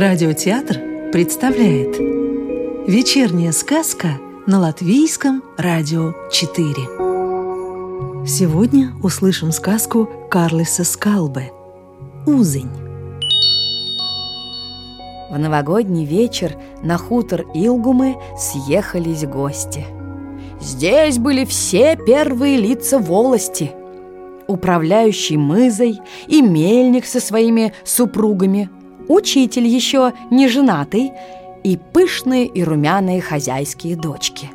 Радиотеатр представляет Вечерняя сказка на Латвийском радио 4 Сегодня услышим сказку Карлиса Скалбе «Узень» В новогодний вечер на хутор Илгумы съехались гости. Здесь были все первые лица волости. Управляющий мызой и мельник со своими супругами, учитель еще не женатый и пышные и румяные хозяйские дочки.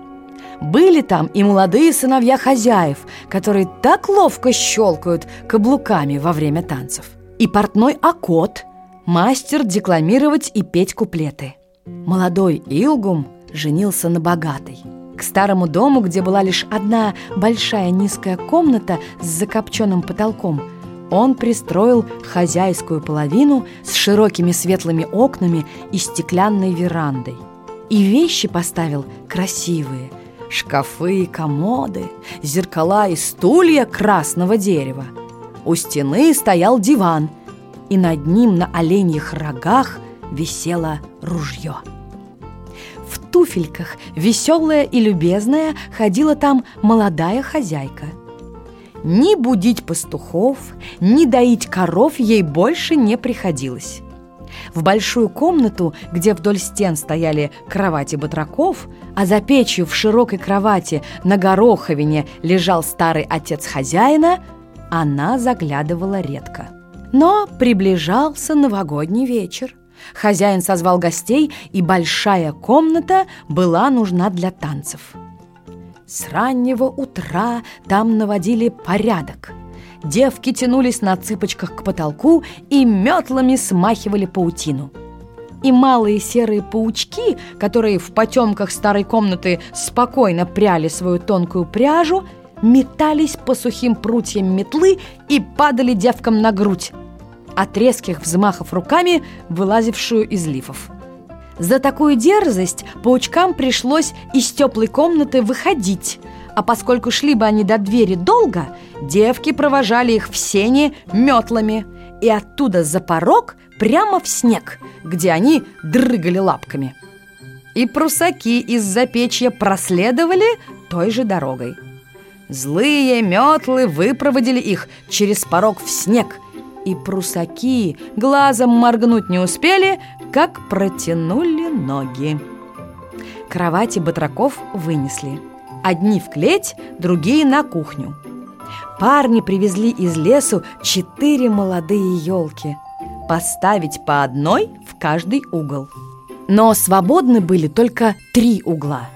Были там и молодые сыновья хозяев, которые так ловко щелкают каблуками во время танцев. И портной Акот – мастер декламировать и петь куплеты. Молодой Илгум женился на богатой. К старому дому, где была лишь одна большая низкая комната с закопченным потолком, он пристроил хозяйскую половину с широкими светлыми окнами и стеклянной верандой. И вещи поставил красивые – шкафы и комоды, зеркала и стулья красного дерева. У стены стоял диван – и над ним на оленьих рогах висело ружье. В туфельках, веселая и любезная, ходила там молодая хозяйка. Ни будить пастухов, ни доить коров ей больше не приходилось. В большую комнату, где вдоль стен стояли кровати батраков, а за печью в широкой кровати на гороховине лежал старый отец хозяина, она заглядывала редко. Но приближался новогодний вечер. Хозяин созвал гостей, и большая комната была нужна для танцев. С раннего утра там наводили порядок. Девки тянулись на цыпочках к потолку и метлами смахивали паутину. И малые серые паучки, которые в потемках старой комнаты спокойно пряли свою тонкую пряжу, метались по сухим прутьям метлы и падали девкам на грудь от резких взмахов руками, вылазившую из лифов. За такую дерзость паучкам пришлось из теплой комнаты выходить, а поскольку шли бы они до двери долго, девки провожали их в сене метлами и оттуда за порог прямо в снег, где они дрыгали лапками. И прусаки из-за печья проследовали той же дорогой. Злые метлы выпроводили их через порог в снег – и прусаки глазом моргнуть не успели, как протянули ноги. Кровати батраков вынесли. Одни в клеть, другие на кухню. Парни привезли из лесу четыре молодые елки. Поставить по одной в каждый угол. Но свободны были только три угла –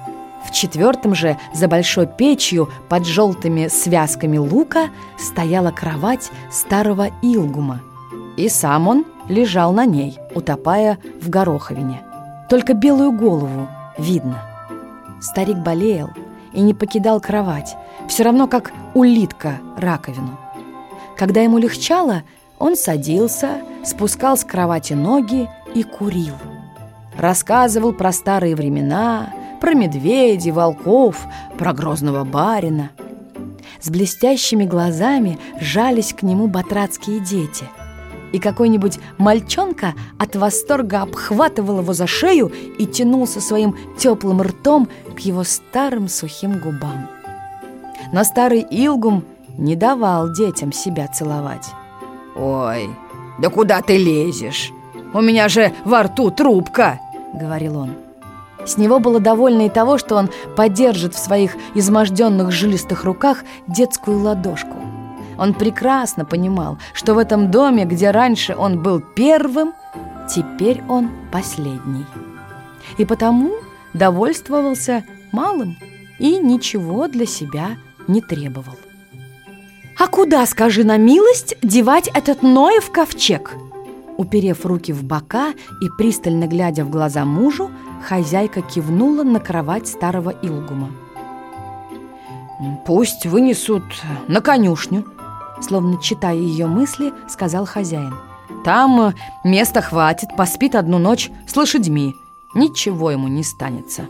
в четвертом же, за большой печью, под желтыми связками лука, стояла кровать старого Илгума. И сам он лежал на ней, утопая в гороховине. Только белую голову видно. Старик болел и не покидал кровать, все равно как улитка раковину. Когда ему легчало, он садился, спускал с кровати ноги и курил. Рассказывал про старые времена, про медведей, волков, про грозного барина. С блестящими глазами жались к нему батрацкие дети. И какой-нибудь мальчонка от восторга обхватывал его за шею и тянулся своим теплым ртом к его старым сухим губам. Но старый Илгум не давал детям себя целовать. «Ой, да куда ты лезешь? У меня же во рту трубка!» — говорил он. С него было довольно и того, что он поддержит в своих изможденных жилистых руках детскую ладошку. Он прекрасно понимал, что в этом доме, где раньше он был первым, теперь он последний. И потому довольствовался малым и ничего для себя не требовал. «А куда, скажи на милость, девать этот Ноев ковчег?» Уперев руки в бока и пристально глядя в глаза мужу, хозяйка кивнула на кровать старого Илгума. «Пусть вынесут на конюшню», словно читая ее мысли, сказал хозяин. «Там места хватит, поспит одну ночь с лошадьми. Ничего ему не станется».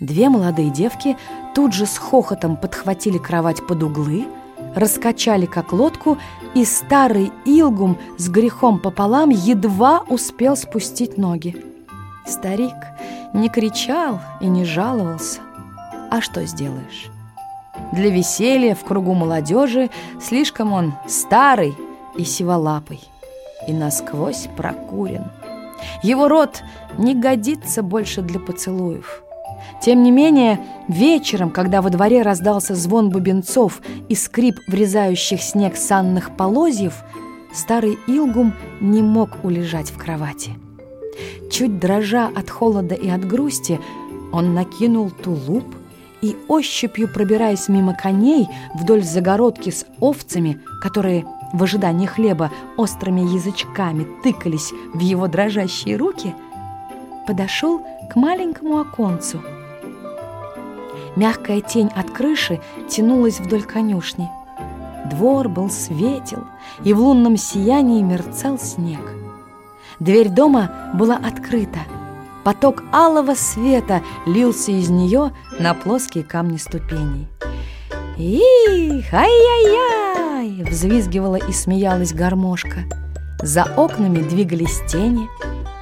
Две молодые девки тут же с хохотом подхватили кровать под углы, раскачали как лодку, и старый Илгум с грехом пополам едва успел спустить ноги. Старик не кричал и не жаловался. А что сделаешь? Для веселья в кругу молодежи слишком он старый и сиволапый, и насквозь прокурен. Его рот не годится больше для поцелуев. Тем не менее, вечером, когда во дворе раздался звон бубенцов и скрип врезающих снег санных полозьев, старый Илгум не мог улежать в кровати. Чуть дрожа от холода и от грусти, он накинул тулуп и, ощупью пробираясь мимо коней вдоль загородки с овцами, которые в ожидании хлеба острыми язычками тыкались в его дрожащие руки, подошел к маленькому оконцу. Мягкая тень от крыши тянулась вдоль конюшни. Двор был светел, и в лунном сиянии мерцал снег. Дверь дома была открыта. Поток алого света лился из нее на плоские камни ступеней. «Их, ай-яй-яй!» — взвизгивала и смеялась гармошка. За окнами двигались тени.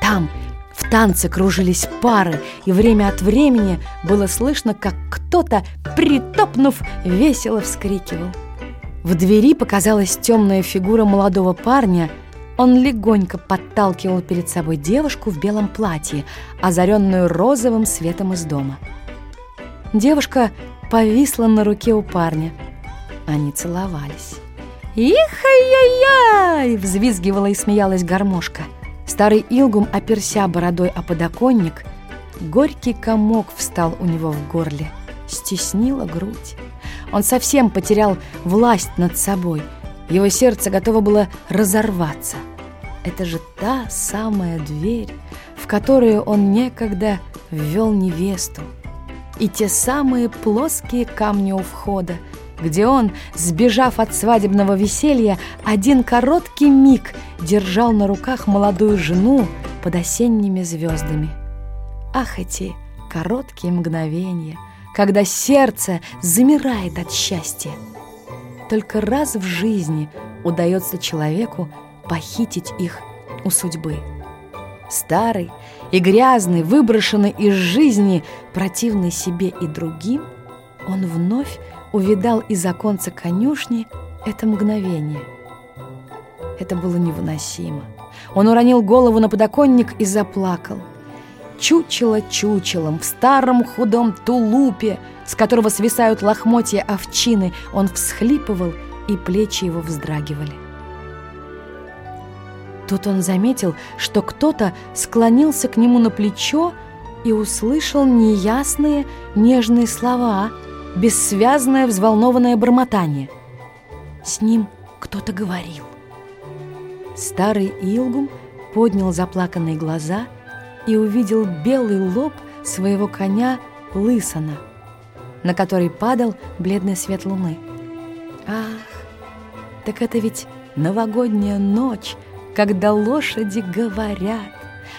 Там в танце кружились пары, и время от времени было слышно, как кто-то, притопнув, весело вскрикивал. В двери показалась темная фигура молодого парня. Он легонько подталкивал перед собой девушку в белом платье, озаренную розовым светом из дома. Девушка повисла на руке у парня. Они целовались. «Их-яй-яй!» — взвизгивала и смеялась гармошка. Старый Илгум, оперся бородой о подоконник, горький комок встал у него в горле, стеснила грудь. Он совсем потерял власть над собой. Его сердце готово было разорваться. Это же та самая дверь, в которую он некогда ввел невесту и те самые плоские камни у входа, где он, сбежав от свадебного веселья, один короткий миг держал на руках молодую жену под осенними звездами. Ах, эти короткие мгновения, когда сердце замирает от счастья! Только раз в жизни удается человеку похитить их у судьбы. Старый и грязный, выброшенный из жизни, противный себе и другим, он вновь увидал из оконца конюшни это мгновение. Это было невыносимо. Он уронил голову на подоконник и заплакал. Чучело чучелом в старом худом тулупе, с которого свисают лохмотья овчины, он всхлипывал, и плечи его вздрагивали. Тут он заметил, что кто-то склонился к нему на плечо и услышал неясные нежные слова, бессвязное взволнованное бормотание. С ним кто-то говорил. Старый Илгум поднял заплаканные глаза и увидел белый лоб своего коня Лысона, на который падал бледный свет луны. Ах, так это ведь новогодняя ночь, когда лошади говорят,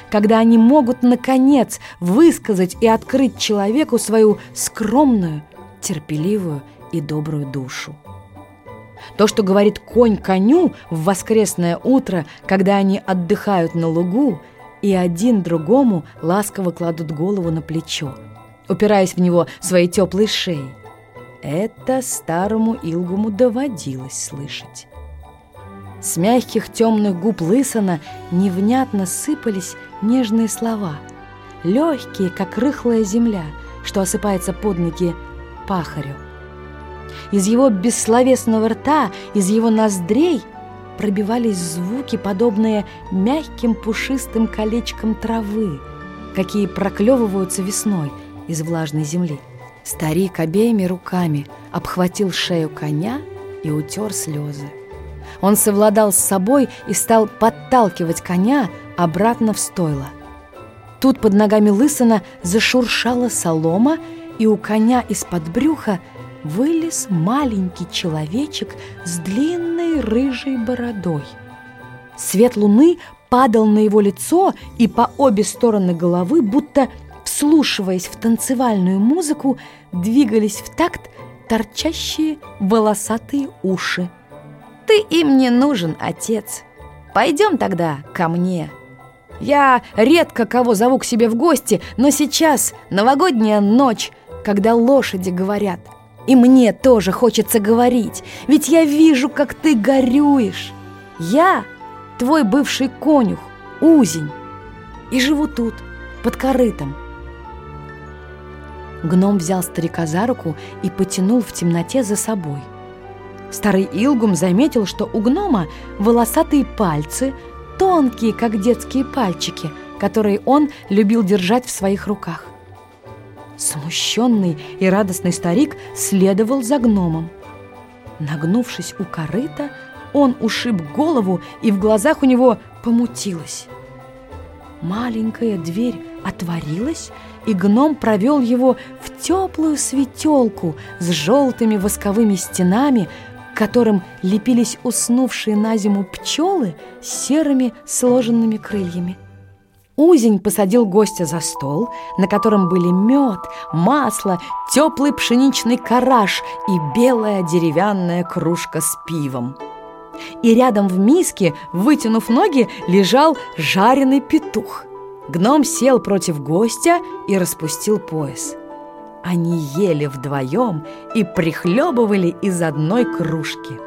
когда они могут, наконец, высказать и открыть человеку свою скромную, терпеливую и добрую душу. То, что говорит конь коню в воскресное утро, когда они отдыхают на лугу, и один другому ласково кладут голову на плечо, упираясь в него своей теплой шеей. Это старому Илгуму доводилось слышать. С мягких темных губ Лысона невнятно сыпались нежные слова, легкие, как рыхлая земля, что осыпается под ноги пахарю. Из его бессловесного рта, из его ноздрей пробивались звуки, подобные мягким пушистым колечкам травы, какие проклевываются весной из влажной земли. Старик обеими руками обхватил шею коня и утер слезы. Он совладал с собой и стал подталкивать коня обратно в стойло. Тут под ногами Лысона зашуршала солома, и у коня из-под брюха вылез маленький человечек с длинной рыжей бородой. Свет луны падал на его лицо, и по обе стороны головы, будто вслушиваясь в танцевальную музыку, двигались в такт торчащие волосатые уши. «Ты им не нужен, отец. Пойдем тогда ко мне». Я редко кого зову к себе в гости, но сейчас новогодняя ночь, когда лошади говорят. И мне тоже хочется говорить, ведь я вижу, как ты горюешь. Я твой бывший конюх, Узень, и живу тут, под корытом. Гном взял старика за руку и потянул в темноте за собой. Старый Илгум заметил, что у гнома волосатые пальцы, тонкие, как детские пальчики, которые он любил держать в своих руках. Смущенный и радостный старик следовал за гномом. Нагнувшись у корыта, он ушиб голову, и в глазах у него помутилось. Маленькая дверь отворилась, и гном провел его в теплую светелку с желтыми восковыми стенами, к которым лепились уснувшие на зиму пчелы с серыми сложенными крыльями. Узень посадил гостя за стол, на котором были мед, масло, теплый пшеничный караш и белая деревянная кружка с пивом. И рядом в миске, вытянув ноги, лежал жареный петух – Гном сел против гостя и распустил пояс. Они ели вдвоем и прихлебывали из одной кружки.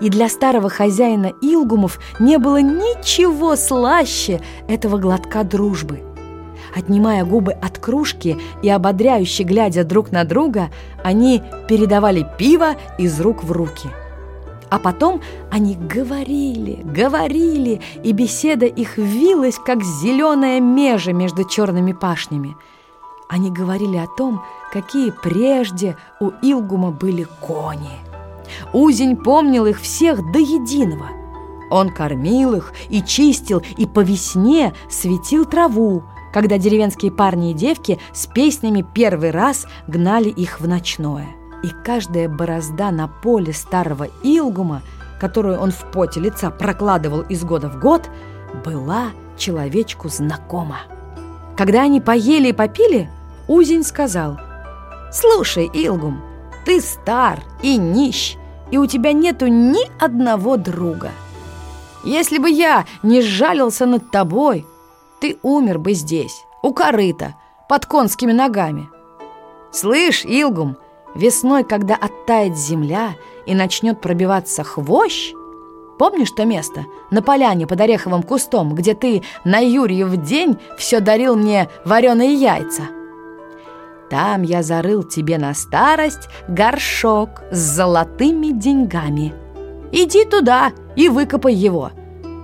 И для старого хозяина Илгумов не было ничего слаще этого глотка дружбы. Отнимая губы от кружки и ободряюще глядя друг на друга, они передавали пиво из рук в руки – а потом они говорили, говорили, и беседа их вилась, как зеленая межа между черными пашнями. Они говорили о том, какие прежде у Илгума были кони. Узень помнил их всех до единого. Он кормил их и чистил, и по весне светил траву, когда деревенские парни и девки с песнями первый раз гнали их в ночное и каждая борозда на поле старого Илгума, которую он в поте лица прокладывал из года в год, была человечку знакома. Когда они поели и попили, Узень сказал, «Слушай, Илгум, ты стар и нищ, и у тебя нету ни одного друга. Если бы я не сжалился над тобой, ты умер бы здесь, у корыта, под конскими ногами. Слышь, Илгум, — Весной, когда оттает земля и начнет пробиваться хвощ, помнишь то место на поляне под ореховым кустом, где ты на Юрьев день все дарил мне вареные яйца? Там я зарыл тебе на старость горшок с золотыми деньгами. Иди туда и выкопай его.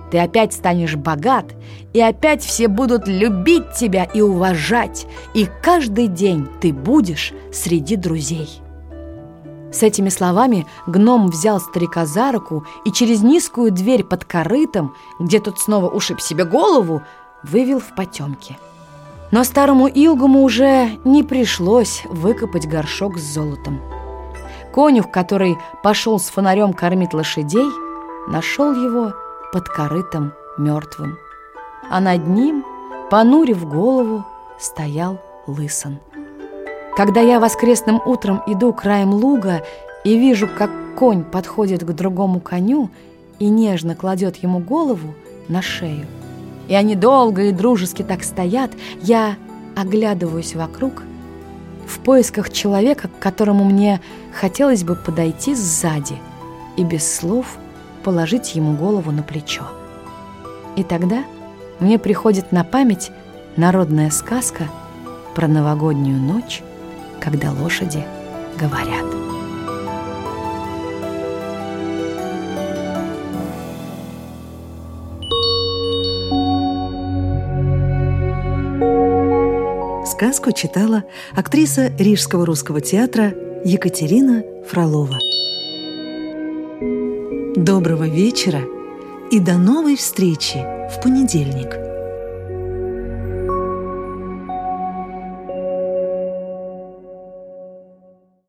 Ты опять станешь богат, и опять все будут любить тебя и уважать, и каждый день ты будешь среди друзей. С этими словами гном взял старика за руку и через низкую дверь под корытом, где тот снова ушиб себе голову, вывел в потемки. Но старому Илгуму уже не пришлось выкопать горшок с золотом. Конюх, который пошел с фонарем кормить лошадей, нашел его под корытом мертвым. А над ним, понурив голову, стоял лысон. Когда я воскресным утром иду краем луга и вижу, как конь подходит к другому коню и нежно кладет ему голову на шею, и они долго и дружески так стоят, я оглядываюсь вокруг в поисках человека, к которому мне хотелось бы подойти сзади и без слов положить ему голову на плечо. И тогда мне приходит на память народная сказка про новогоднюю ночь когда лошади говорят. Сказку читала актриса Рижского русского театра Екатерина Фролова. Доброго вечера и до новой встречи в понедельник.